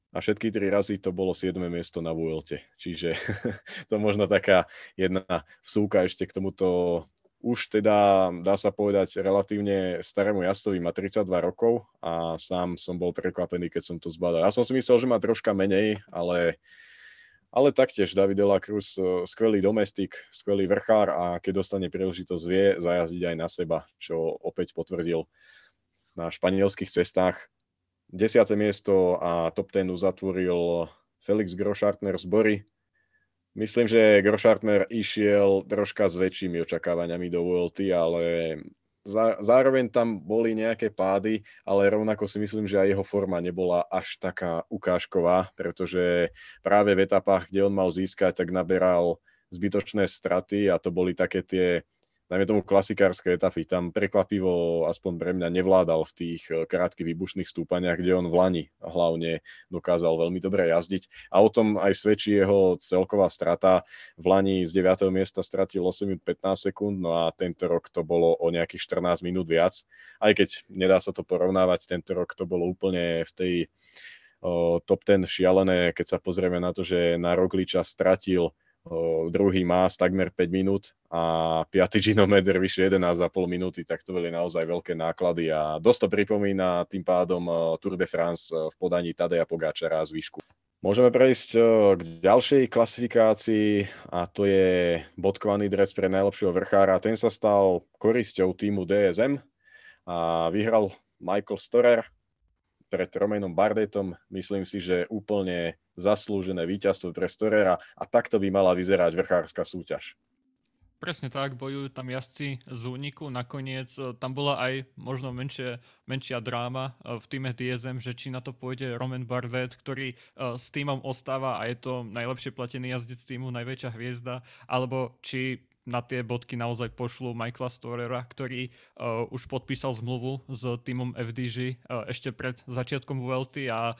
a všetky 3 razy to bolo 7. miesto na Vuelte. Čiže to možno taká jedna vsúka ešte k tomuto už teda, dá sa povedať, relatívne starému jazdcovi, má 32 rokov a sám som bol prekvapený, keď som to zbadal. Ja som si myslel, že má troška menej, ale, ale taktiež David La Cruz, e, skvelý domestik, skvelý vrchár a keď dostane príležitosť, vie zajazdiť aj na seba, čo opäť potvrdil na španielských cestách. 10. miesto a top 10 uzatvoril Felix Groschartner z Bory, Myslím, že Groschartner išiel troška s väčšími očakávaniami do VLT, ale zároveň tam boli nejaké pády, ale rovnako si myslím, že aj jeho forma nebola až taká ukážková, pretože práve v etapách, kde on mal získať, tak naberal zbytočné straty a to boli také tie najmä tomu klasikárske etapy. Tam prekvapivo, aspoň pre mňa, nevládal v tých eh, krátkych výbušných stúpaniach, kde on v Lani hlavne dokázal veľmi dobre jazdiť. A o tom aj svedčí jeho celková strata. V Lani z 9. miesta stratil 8 minút 15 sekúnd, no a tento rok to bolo o nejakých 14 minút viac. Aj keď nedá sa to porovnávať, tento rok to bolo úplne v tej o, top 10 šialené, keď sa pozrieme na to, že na Rogliča stratil druhý Más takmer 5 minút a piatý Ginometer vyše 11,5 minúty, tak to boli naozaj veľké náklady a dosť to pripomína tým pádom Tour de France v podaní Tadeja Pogáčara z výšku. Môžeme prejsť k ďalšej klasifikácii a to je bodkovaný dres pre najlepšieho vrchára. Ten sa stal korisťou týmu DSM a vyhral Michael Storer pred Romainom Bardetom. Myslím si, že úplne zaslúžené víťazstvo pre Storera a takto by mala vyzerať vrchárska súťaž. Presne tak, bojujú tam jazdci z úniku. Nakoniec e, tam bola aj možno menšie, menšia dráma e, v týme DSM, že či na to pôjde Roman Bardet, ktorý e, s týmom ostáva a je to najlepšie platený jazdec týmu, najväčšia hviezda, alebo či na tie bodky naozaj pošlu Michaela Storera, ktorý uh, už podpísal zmluvu s týmom FDG uh, ešte pred začiatkom VLT a uh,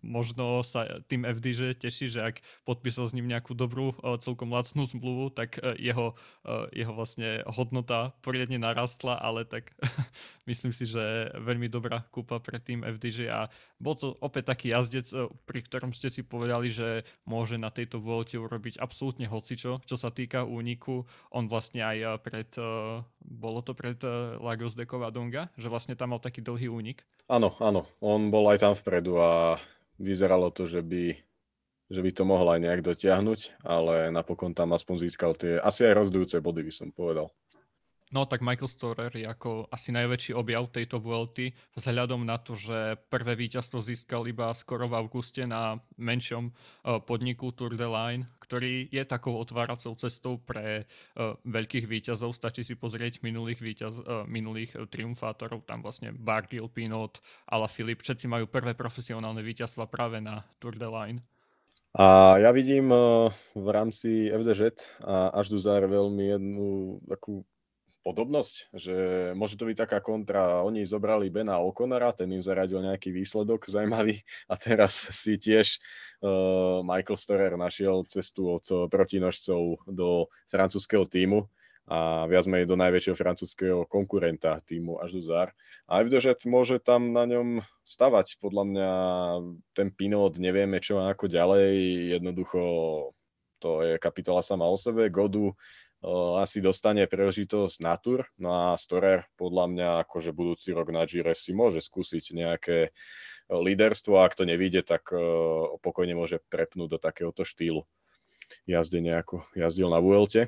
možno sa tým FDG teší, že ak podpísal s ním nejakú dobrú, uh, celkom lacnú zmluvu, tak uh, jeho, uh, jeho vlastne hodnota poriadne narastla, ale tak myslím si, že veľmi dobrá kúpa pre tým FDG a bol to opäť taký jazdec, uh, pri ktorom ste si povedali, že môže na tejto VLT urobiť absolútne hocičo, čo sa týka úniku on vlastne aj eh, pred, uh, bolo to pred uh, Lagos de Covadonga, že vlastne tam mal taký dlhý únik. Áno, áno, on bol aj tam vpredu a vyzeralo to, že by, že by to mohol aj nejak dotiahnuť, ale napokon tam aspoň získal tie asi aj rozdujúce body, by som povedal. No tak Michael Storer je ako asi najväčší objav tejto VLT vzhľadom na to, že prvé víťazstvo získal iba skoro v auguste na menšom uh, podniku Tour de Line, ktorý je takou otváracou cestou pre uh, veľkých víťazov. Stačí si pozrieť minulých, víťaz, uh, minulých triumfátorov, tam vlastne Bargill, Pinot, Filip, všetci majú prvé profesionálne víťazstva práve na Tour de Line. A ja vidím v rámci FDŽ a až do záver veľmi jednu takú podobnosť, že môže to byť taká kontra. Oni zobrali Bena O'Connora, ten im zaradil nejaký výsledok zaujímavý a teraz si tiež uh, Michael Storer našiel cestu od protinožcov do francúzského týmu a viac menej do najväčšieho francúzského konkurenta týmu Ažuzar. A FDŽ môže tam na ňom stavať. Podľa mňa ten Pinot nevieme čo ako ďalej. Jednoducho to je kapitola sama o sebe. Godu asi dostane príležitosť na tur, no a Storer podľa mňa akože budúci rok na Gire si môže skúsiť nejaké líderstvo a ak to nevíde, tak pokojne môže prepnúť do takéhoto štýlu jazdenia, ako jazdil na Vuelte.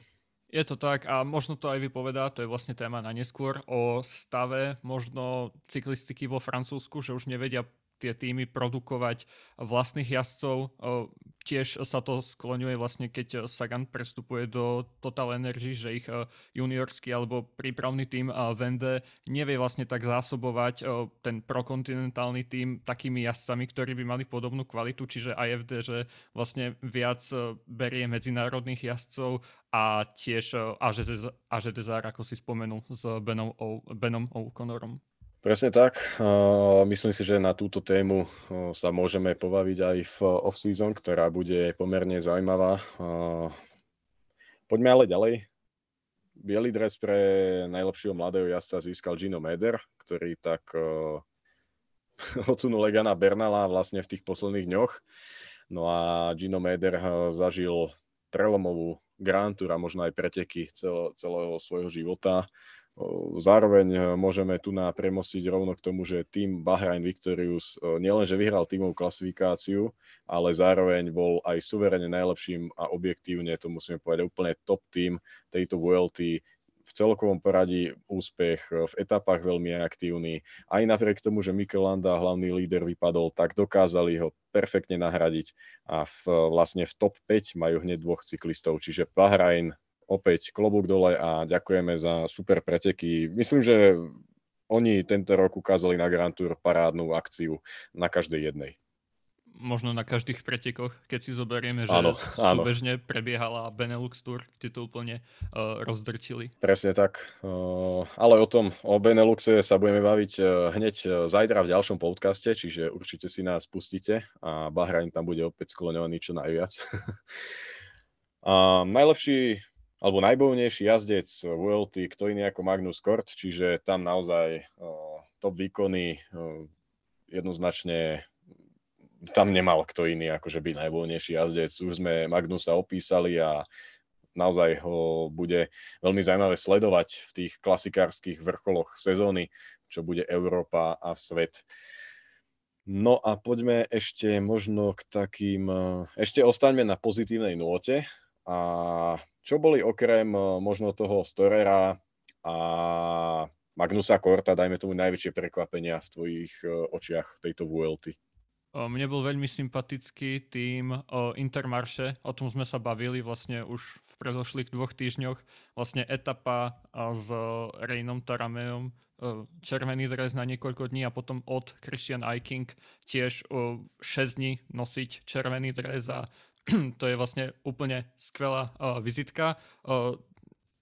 Je to tak a možno to aj vypovedá, to je vlastne téma na neskôr, o stave možno cyklistiky vo Francúzsku, že už nevedia tie týmy produkovať vlastných jazdcov. Tiež sa to skloňuje vlastne, keď Sagan prestupuje do Total Energy, že ich juniorský alebo prípravný tým Vende nevie vlastne tak zásobovať ten prokontinentálny tým takými jazdcami, ktorí by mali podobnú kvalitu, čiže IFD, že vlastne viac berie medzinárodných jazdcov a tiež Ažedezár, ako si spomenul, s Benom, o. Presne tak. Myslím si, že na túto tému sa môžeme pobaviť aj v off-season, ktorá bude pomerne zaujímavá. Poďme ale ďalej. Bielý dres pre najlepšieho mladého jazdca získal Gino Meder, ktorý tak odsunul Legana Bernala vlastne v tých posledných dňoch. No a Gino Meder zažil prelomovú Grand Tour a možno aj preteky celého svojho života Zároveň e, môžeme tu na premostiť rovno k tomu, že tým Bahrain Victorious e, nielenže vyhral tímovú klasifikáciu, ale zároveň bol aj suverene najlepším a objektívne, to musíme povedať, úplne top tým tejto VLT v celkovom poradí úspech, e, v etapách veľmi aktívny. Aj napriek tomu, že Mikel Landa, hlavný líder, vypadol, tak dokázali ho perfektne nahradiť a v, vlastne v top 5 majú hneď dvoch cyklistov, čiže Bahrain opäť klobúk dole a ďakujeme za super preteky. Myslím, že oni tento rok ukázali na Grand Tour parádnu akciu na každej jednej. Možno na každých pretekoch, keď si zoberieme, že áno, súbežne prebiehala Benelux Tour, kde to úplne uh, rozdrtili. Presne tak. Uh, ale o tom, o Beneluxe sa budeme baviť uh, hneď zajtra v ďalšom podcaste, čiže určite si nás pustíte a Bahrain tam bude opäť skloňovaný čo najviac. uh, najlepší alebo najbojnejší jazdec VLT, kto iný ako Magnus Kort, čiže tam naozaj uh, top výkony uh, jednoznačne tam nemal kto iný akože byť najvoľnejší jazdec. Už sme Magnusa opísali a naozaj ho bude veľmi zaujímavé sledovať v tých klasikárskych vrcholoch sezóny, čo bude Európa a svet. No a poďme ešte možno k takým, ešte ostaňme na pozitívnej nôte a čo boli okrem eh, možno toho Storera a Magnusa Korta, dajme tomu najväčšie prekvapenia v tvojich eh, očiach tejto VLT? Mne bol veľmi sympatický tým Intermarše, o tom sme sa bavili vlastne už v predošlých dvoch týždňoch. Vlastne etapa s Reynom Tarameom, červený dres na niekoľko dní a potom od Christian Eiking tiež 6 dní nosiť červený dres a to je vlastne úplne skvelá uh, vizitka. Uh,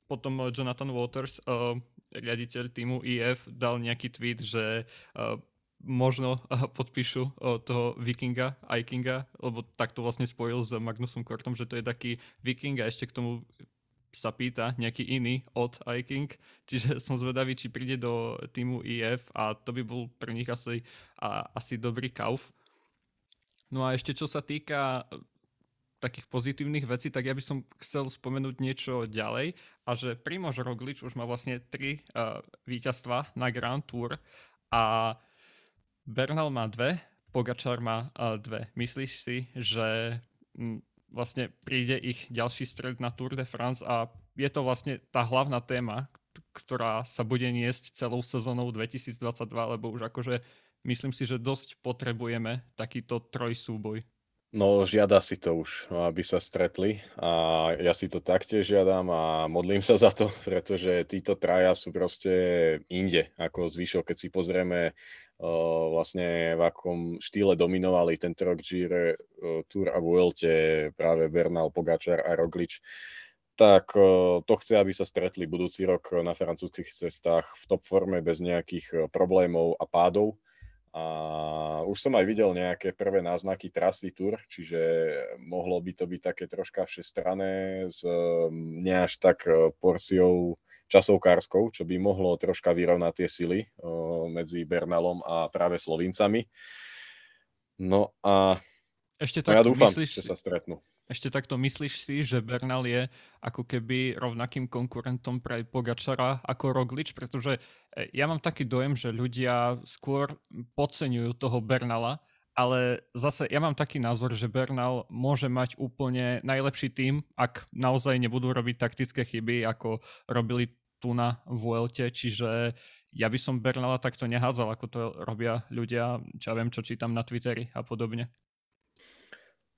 potom Jonathan Waters, uh, riaditeľ týmu EF, dal nejaký tweet, že uh, možno podpíšu toho Vikinga, Ikinga, lebo tak to vlastne spojil s Magnusom Kortom, že to je taký Viking a ešte k tomu sa pýta nejaký iný od Iking, čiže som zvedavý, či príde do týmu EF a to by bol pre nich asi, a, asi dobrý kauf. No a ešte čo sa týka takých pozitívnych vecí, tak ja by som chcel spomenúť niečo ďalej a že Primož Roglič už má vlastne tri uh, víťazstva na Grand Tour a Bernal má dve, Pogačar má uh, dve. Myslíš si, že m, vlastne príde ich ďalší stred na Tour de France a je to vlastne tá hlavná téma, ktorá sa bude niesť celou sezónou 2022, lebo už akože myslím si, že dosť potrebujeme takýto trojsúboj. No, žiada si to už, aby sa stretli a ja si to taktiež žiadam a modlím sa za to, pretože títo traja sú proste inde ako zvyšok. Keď si pozrieme uh, vlastne v akom štýle dominovali ten rok Gire, uh, Tour a Vuelte práve Bernal, Pogačar a Roglič, tak to chce, aby sa stretli budúci rok na francúzských cestách v top forme bez nejakých problémov a pádov a už som aj videl nejaké prvé náznaky trasy tur, čiže mohlo by to byť také troška všestrané s mm, ne až tak e, porciou časovkárskou, čo by mohlo troška vyrovnať tie sily medzi Bernalom a práve Slovincami. No a Ešte no ja dúfam, myslíš, že sa stretnú. Ešte takto myslíš si, že Bernal je ako keby rovnakým konkurentom pre Pogačara ako Roglič? Pretože e, ja mám taký dojem, že ľudia skôr podceňujú toho Bernala, ale zase ja mám taký názor, že Bernal môže mať úplne najlepší tým, ak naozaj nebudú robiť taktické chyby, ako robili tu na Vuelte, čiže ja by som Bernala takto nehádzal, ako to robia ľudia, čo ja viem, čo čítam na Twitteri a podobne.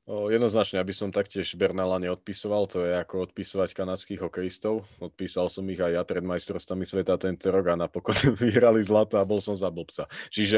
Jednoznačne, aby som taktiež Bernala neodpisoval, to je ako odpisovať kanadských hokejistov. Odpísal som ich aj ja pred majstrovstvami sveta tento rok a napokon vyhrali zlato a bol som za blbca. Čiže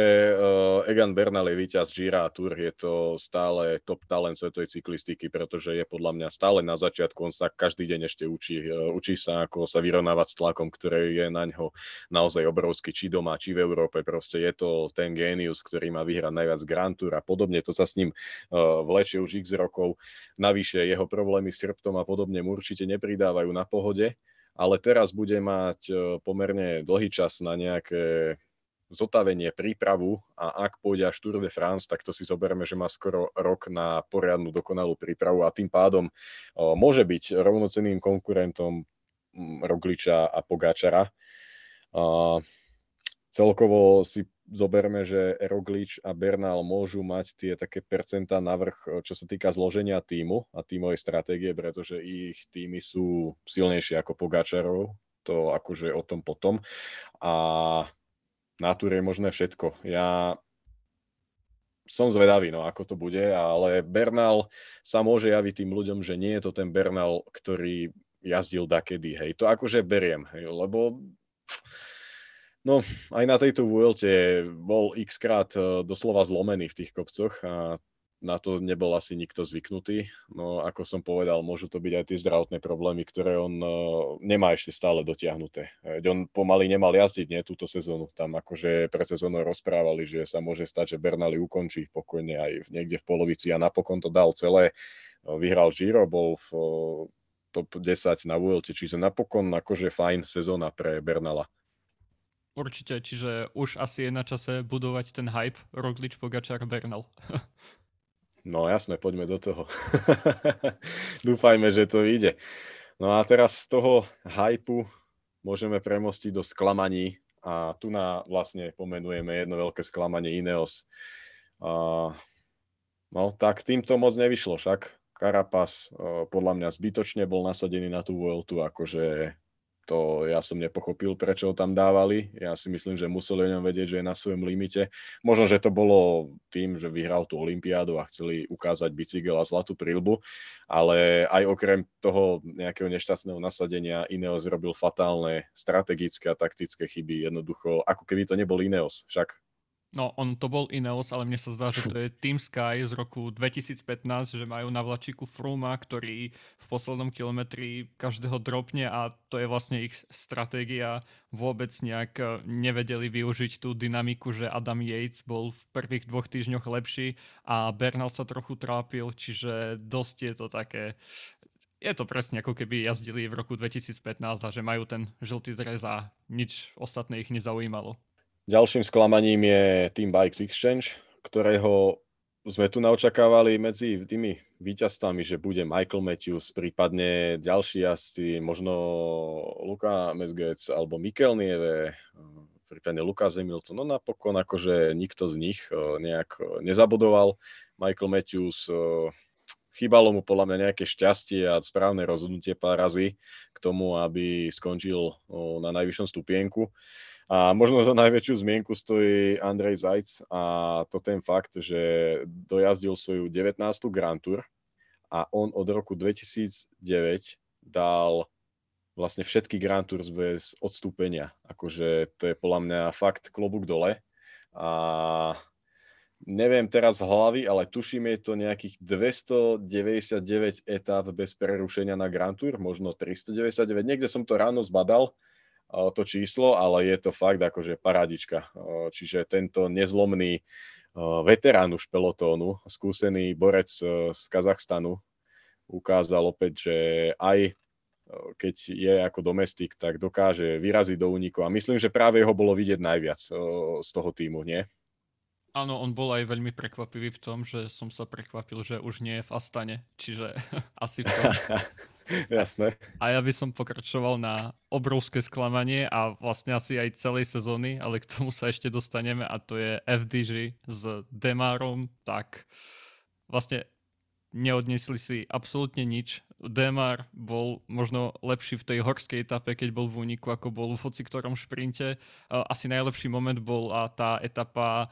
Egan Bernal je víťaz Gira a Tour, je to stále top talent svetovej cyklistiky, pretože je podľa mňa stále na začiatku, on sa každý deň ešte učí, učí sa ako sa vyrovnávať s tlakom, ktorý je na ňo naozaj obrovský, či doma, či v Európe, proste je to ten génius, ktorý má vyhrať najviac Grand Tour a podobne, to sa s ním uh, vlečie už x rokov. Navyše jeho problémy s chrbtom a podobne mu určite nepridávajú na pohode, ale teraz bude mať e, pomerne dlhý čas na nejaké zotavenie, prípravu a ak pôjde až Tour de France, tak to si zoberme, že má skoro rok na poriadnu dokonalú prípravu a tým pádom o, môže byť rovnocenným konkurentom Rogliča a Pogáčara. Celkovo si zoberme, že Roglič a Bernal môžu mať tie také percentá navrh, e, čo sa týka zloženia týmu a tímovej stratégie, pretože ich týmy sú silnejšie ako Pogačarov, to akože o tom potom. A na túre je možné všetko. Ja som zvedavý, no, ako to bude, ale Bernal sa môže javiť tým ľuďom, že nie je to ten Bernal, ktorý jazdil dakedy, hej. To akože beriem, hej, lebo No, aj na tejto Vuelte bol x krát e, doslova zlomený v tých kopcoch a na to nebol asi nikto zvyknutý. No, ako som povedal, môžu to byť aj tie zdravotné problémy, ktoré on uh, nemá ešte stále dotiahnuté. Veď on pomaly nemal jazdiť, nie, túto sezónu. Tam akože pred sezónou rozprávali, že sa môže stať, že Bernali ukončí pokojne aj niekde v polovici a napokon to dal celé. Vyhral Giro, bol v top 10 na Vuelte, čiže napokon akože fajn sezóna pre Bernala. Určite, čiže už asi je na čase budovať ten hype Roglič, Pogačar, Bernal. no jasné, poďme do toho. Dúfajme, že to ide. No a teraz z toho hypu môžeme premostiť do sklamaní a tu na vlastne pomenujeme jedno veľké sklamanie Ineos. A, no tak týmto moc nevyšlo však. Karapas podľa mňa zbytočne bol nasadený na tú Vueltu, akože to ja som nepochopil, prečo ho tam dávali. Ja si myslím, že museli o ňom vedieť, že je na svojom limite. Možno, že to bolo tým, že vyhral tú olympiádu a chceli ukázať bicykel a zlatú prílbu, ale aj okrem toho nejakého nešťastného nasadenia Ineos robil fatálne strategické a taktické chyby. Jednoducho, ako keby to nebol Ineos. Však No, on to bol Ineos, ale mne sa zdá, že to je Team Sky z roku 2015, že majú na vlačiku Fruma, ktorý v poslednom kilometri každého dropne a to je vlastne ich stratégia. Vôbec nejak eh, nevedeli využiť tú dynamiku, že Adam Yates bol v prvých dvoch týždňoch lepší a Bernal sa trochu trápil, čiže dosť je to také je to presne ako keby jazdili v roku 2015 a že majú ten žltý dres a nič ostatné ich nezaujímalo. Ďalším sklamaním je Team Bikes Exchange, ktorého sme tu naočakávali medzi tými víťazstvami, že bude Michael Matthews, prípadne ďalší jazdci, možno Luka Mesgec alebo Mikel Nieve, prípadne Lukas Hamilton. No napokon akože nikto z nich eh, nejak nezabudoval. Michael Matthews eh, chýbalo mu podľa mňa nejaké šťastie a správne rozhodnutie pár razy k tomu, aby skončil na najvyššom stupienku. A možno za najväčšiu zmienku stojí Andrej Zajc a to ten fakt, že dojazdil svoju 19. Grand Tour a on od roku 2009 dal vlastne všetky Grand Tours bez odstúpenia. Akože to je podľa mňa fakt klobúk dole. A neviem teraz z hlavy, ale tuším, je to nejakých 299 etáp bez prerušenia na Grand Tour, možno 399. Niekde som to ráno zbadal, to číslo, ale je to fakt akože parádička. Čiže tento nezlomný veterán už pelotónu, skúsený borec e, z Kazachstanu, ukázal opäť, že aj keď je ako domestik, tak dokáže vyraziť do úniku. A myslím, že práve ho bolo vidieť najviac z toho týmu, nie? Áno, on bol aj veľmi prekvapivý v tom, že som sa prekvapil, že už nie je v Astane. Čiže asi v tom Jasné. A ja by som pokračoval na obrovské sklamanie a vlastne asi aj celej sezóny, ale k tomu sa ešte dostaneme a to je FDG s Demarom, tak vlastne neodnesli si absolútne nič. Demar bol možno lepší v tej horskej etape, keď bol v úniku, ako bol v hoci ktorom šprinte. Asi najlepší moment bol tá etapa,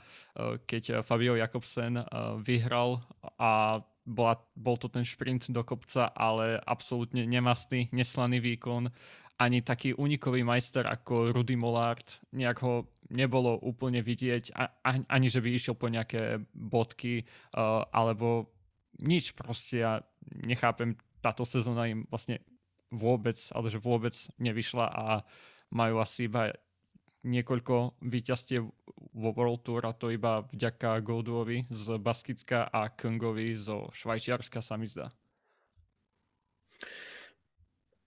keď Fabio Jakobsen vyhral a bola, bol to ten šprint do kopca, ale absolútne nemastný, neslaný výkon. Ani taký unikový majster ako Rudy Mollard, nejak ho nebolo úplne vidieť, ani že by išiel po nejaké bodky, uh, alebo nič proste. Ja nechápem, táto sezóna im vlastne vôbec, ale že vôbec nevyšla a majú asi iba niekoľko víťazstiev vo World Tour a to iba vďaka Goldovi z Baskicka a Kungovi zo Švajčiarska sa mi zdá.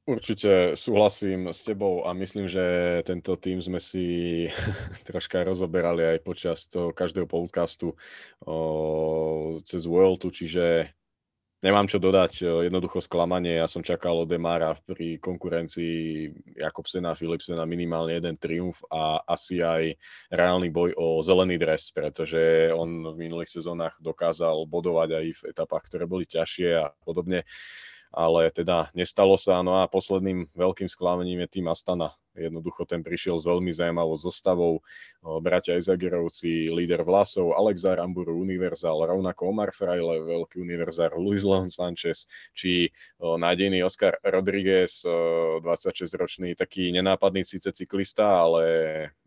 Určite súhlasím s tebou a myslím, že tento tým sme si troška rozoberali aj počas toho každého podcastu o, cez World, čiže Nemám čo dodať, jednoducho sklamanie. Ja som čakal od Demara pri konkurencii Jakobsena a Philipsena minimálne jeden triumf a asi aj reálny boj o zelený dres, pretože on v minulých sezónach dokázal bodovať aj v etapách, ktoré boli ťažšie a podobne ale teda nestalo sa. No a posledným veľkým sklamením je tým Astana. Jednoducho ten prišiel s veľmi zaujímavou zostavou. Bratia Izagerovci, líder Vlasov, Alex Aramburu, univerzál, rovnako Omar Fraile, veľký univerzál, Luis Leon Sanchez, či nádejný Oscar Rodriguez, 26-ročný, taký nenápadný síce cyklista, ale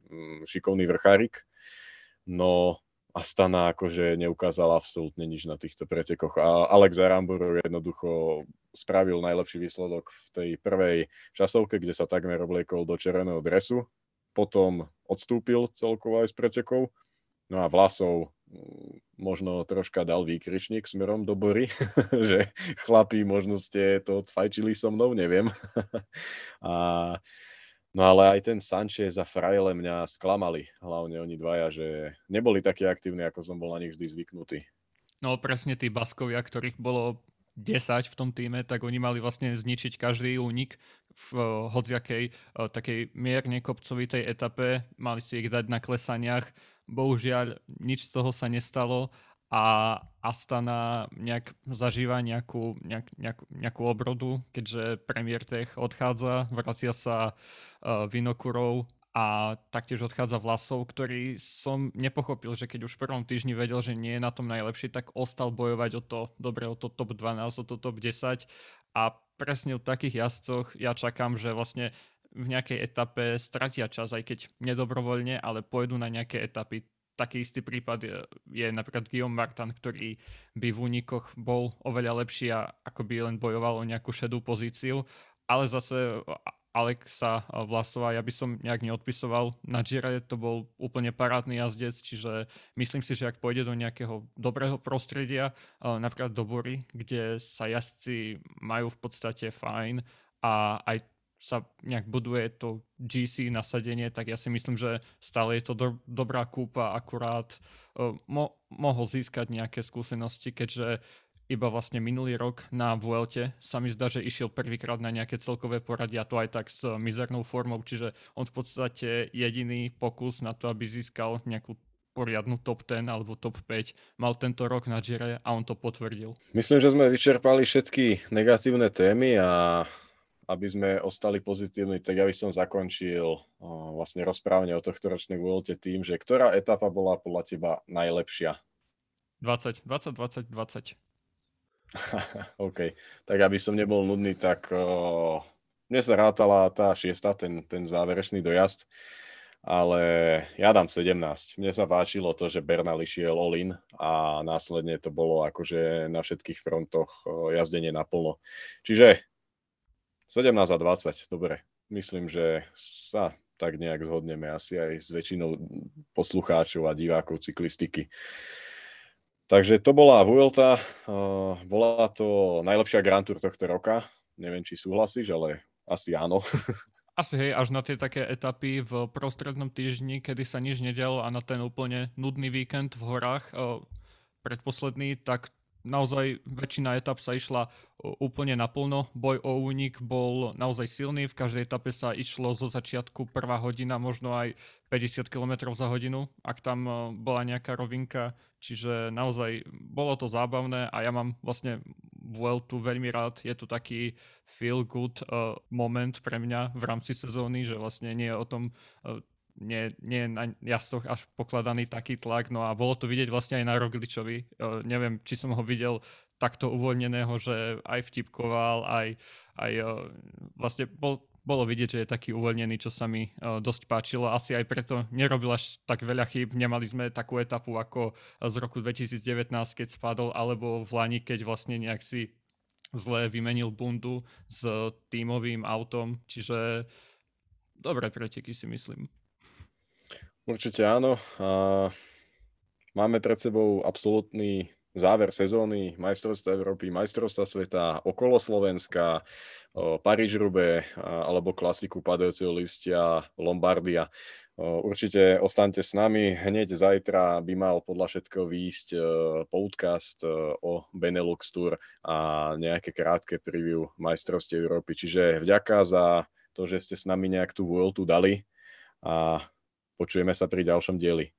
mm, šikovný vrchárik. No Astana akože neukázala absolútne nič na týchto pretekoch. A Alex Aramburu jednoducho spravil najlepší výsledok v tej prvej časovke, kde sa takmer obliekol do červeného dresu. Potom odstúpil celkovo aj z pretekov. No a Vlasov mm, možno troška dal výkričník smerom do Bory, že chlapí, možno ste to odfajčili so mnou, neviem. a No ale aj ten Sanchez a Fraile mňa sklamali, hlavne oni dvaja, že neboli takí aktívni, ako som bol na nich vždy zvyknutý. No presne tí Baskovia, ktorých bolo 10 v tom týme, tak oni mali vlastne zničiť každý únik v uh, hodziakej uh, takej mierne kopcovitej etape, mali si ich dať na klesaniach. Bohužiaľ, nič z toho sa nestalo a Astana nejak zažíva nejakú, nejak, nejakú, nejakú obrodu, keďže premiér Tech odchádza, vracia sa uh, Vinokurov a taktiež odchádza Vlasov, ktorý som nepochopil, že keď už v prvom týždni vedel, že nie je na tom najlepší, tak ostal bojovať o to, dobre, o to top 12, o to top 10 a presne u takých jazdcoch ja čakám, že vlastne v nejakej etape stratia čas, aj keď nedobrovoľne, ale pôjdu na nejaké etapy taký istý prípad je, je napríklad Guillaume Martin, ktorý by v únikoch bol oveľa lepší a ako by len bojoval o nejakú šedú pozíciu, ale zase Alexa Vlasová, ja by som nejak neodpisoval. Na Gire to bol úplne parádny jazdec, čiže myslím si, že ak pôjde do nejakého dobrého prostredia, napríklad do Bory, kde sa jazdci majú v podstate fajn a aj sa nejak buduje to GC nasadenie, tak ja si myslím, že stále je to do, dobrá kúpa, akurát uh, mo, mohol získať nejaké skúsenosti, keďže iba vlastne minulý rok na Vuelte sa mi zdá, že išiel prvýkrát na nejaké celkové poradie a to aj tak s mizernou formou, čiže on v podstate jediný pokus na to, aby získal nejakú poriadnu top 10 alebo top 5 mal tento rok na Gire a on to potvrdil. Myslím, že sme vyčerpali všetky negatívne témy a aby sme ostali pozitívni, tak ja by som zakončil vlastne rozprávanie o tohto ročnej Vuelte tým, že ktorá etapa bola podľa teba najlepšia? 20, 20, 20, 20. OK, tak aby som nebol nudný, tak uh, mne sa rátala tá šiesta, ten, ten záverečný dojazd, ale ja dám 17. Mne sa páčilo to, že Bernal išiel all-in a následne to bolo akože na všetkých frontoch jazdenie naplno. Čiže 17 a 20, dobre. Myslím, že sa tak nejak zhodneme asi aj s väčšinou poslucháčov a divákov cyklistiky. Takže to bola Vuelta, uh, bola to najlepšia Grand Tour tohto roka. Neviem, či súhlasíš, ale asi áno. Asi hej, až na tie také etapy v prostrednom týždni, kedy sa nič nedialo a na ten úplne nudný víkend v horách uh, predposledný, tak naozaj väčšina etap sa išla úplne naplno. Boj o únik bol naozaj silný, v každej etape sa išlo zo začiatku prvá hodina, možno aj 50 km za hodinu, ak tam bola nejaká rovinka, čiže naozaj bolo to zábavné a ja mám vlastne Vueltu veľmi rád. Je to taký feel good uh, moment pre mňa v rámci sezóny, že vlastne nie je o tom nie, nie na jazdoch až pokladaný taký tlak. No a bolo to vidieť vlastne aj na Rogličovi. Uh, neviem, či som ho videl takto uvoľneného, že aj vtipkoval, aj, aj uh, vlastne bol, bolo vidieť, že je taký uvoľnený, čo sa mi uh, dosť páčilo. Asi aj preto nerobil až tak veľa chýb. Nemali sme takú etapu ako z roku 2019, keď spadol, alebo v Lani, keď vlastne nejak si zle vymenil bundu s tímovým autom. Čiže dobré preteky si myslím. Určite áno. A máme pred sebou absolútny záver sezóny majstrovstva Európy, majstrovstva sveta, okolo Slovenska, paríž rube alebo klasiku padajúceho listia Lombardia. Určite ostaňte s nami. Hneď zajtra by mal podľa všetkého výjsť podcast o Benelux Tour a nejaké krátke preview majstrovstiev Európy. Čiže vďaka za to, že ste s nami nejak tú Vueltu dali a Počujeme sa pri ďalšom dieli.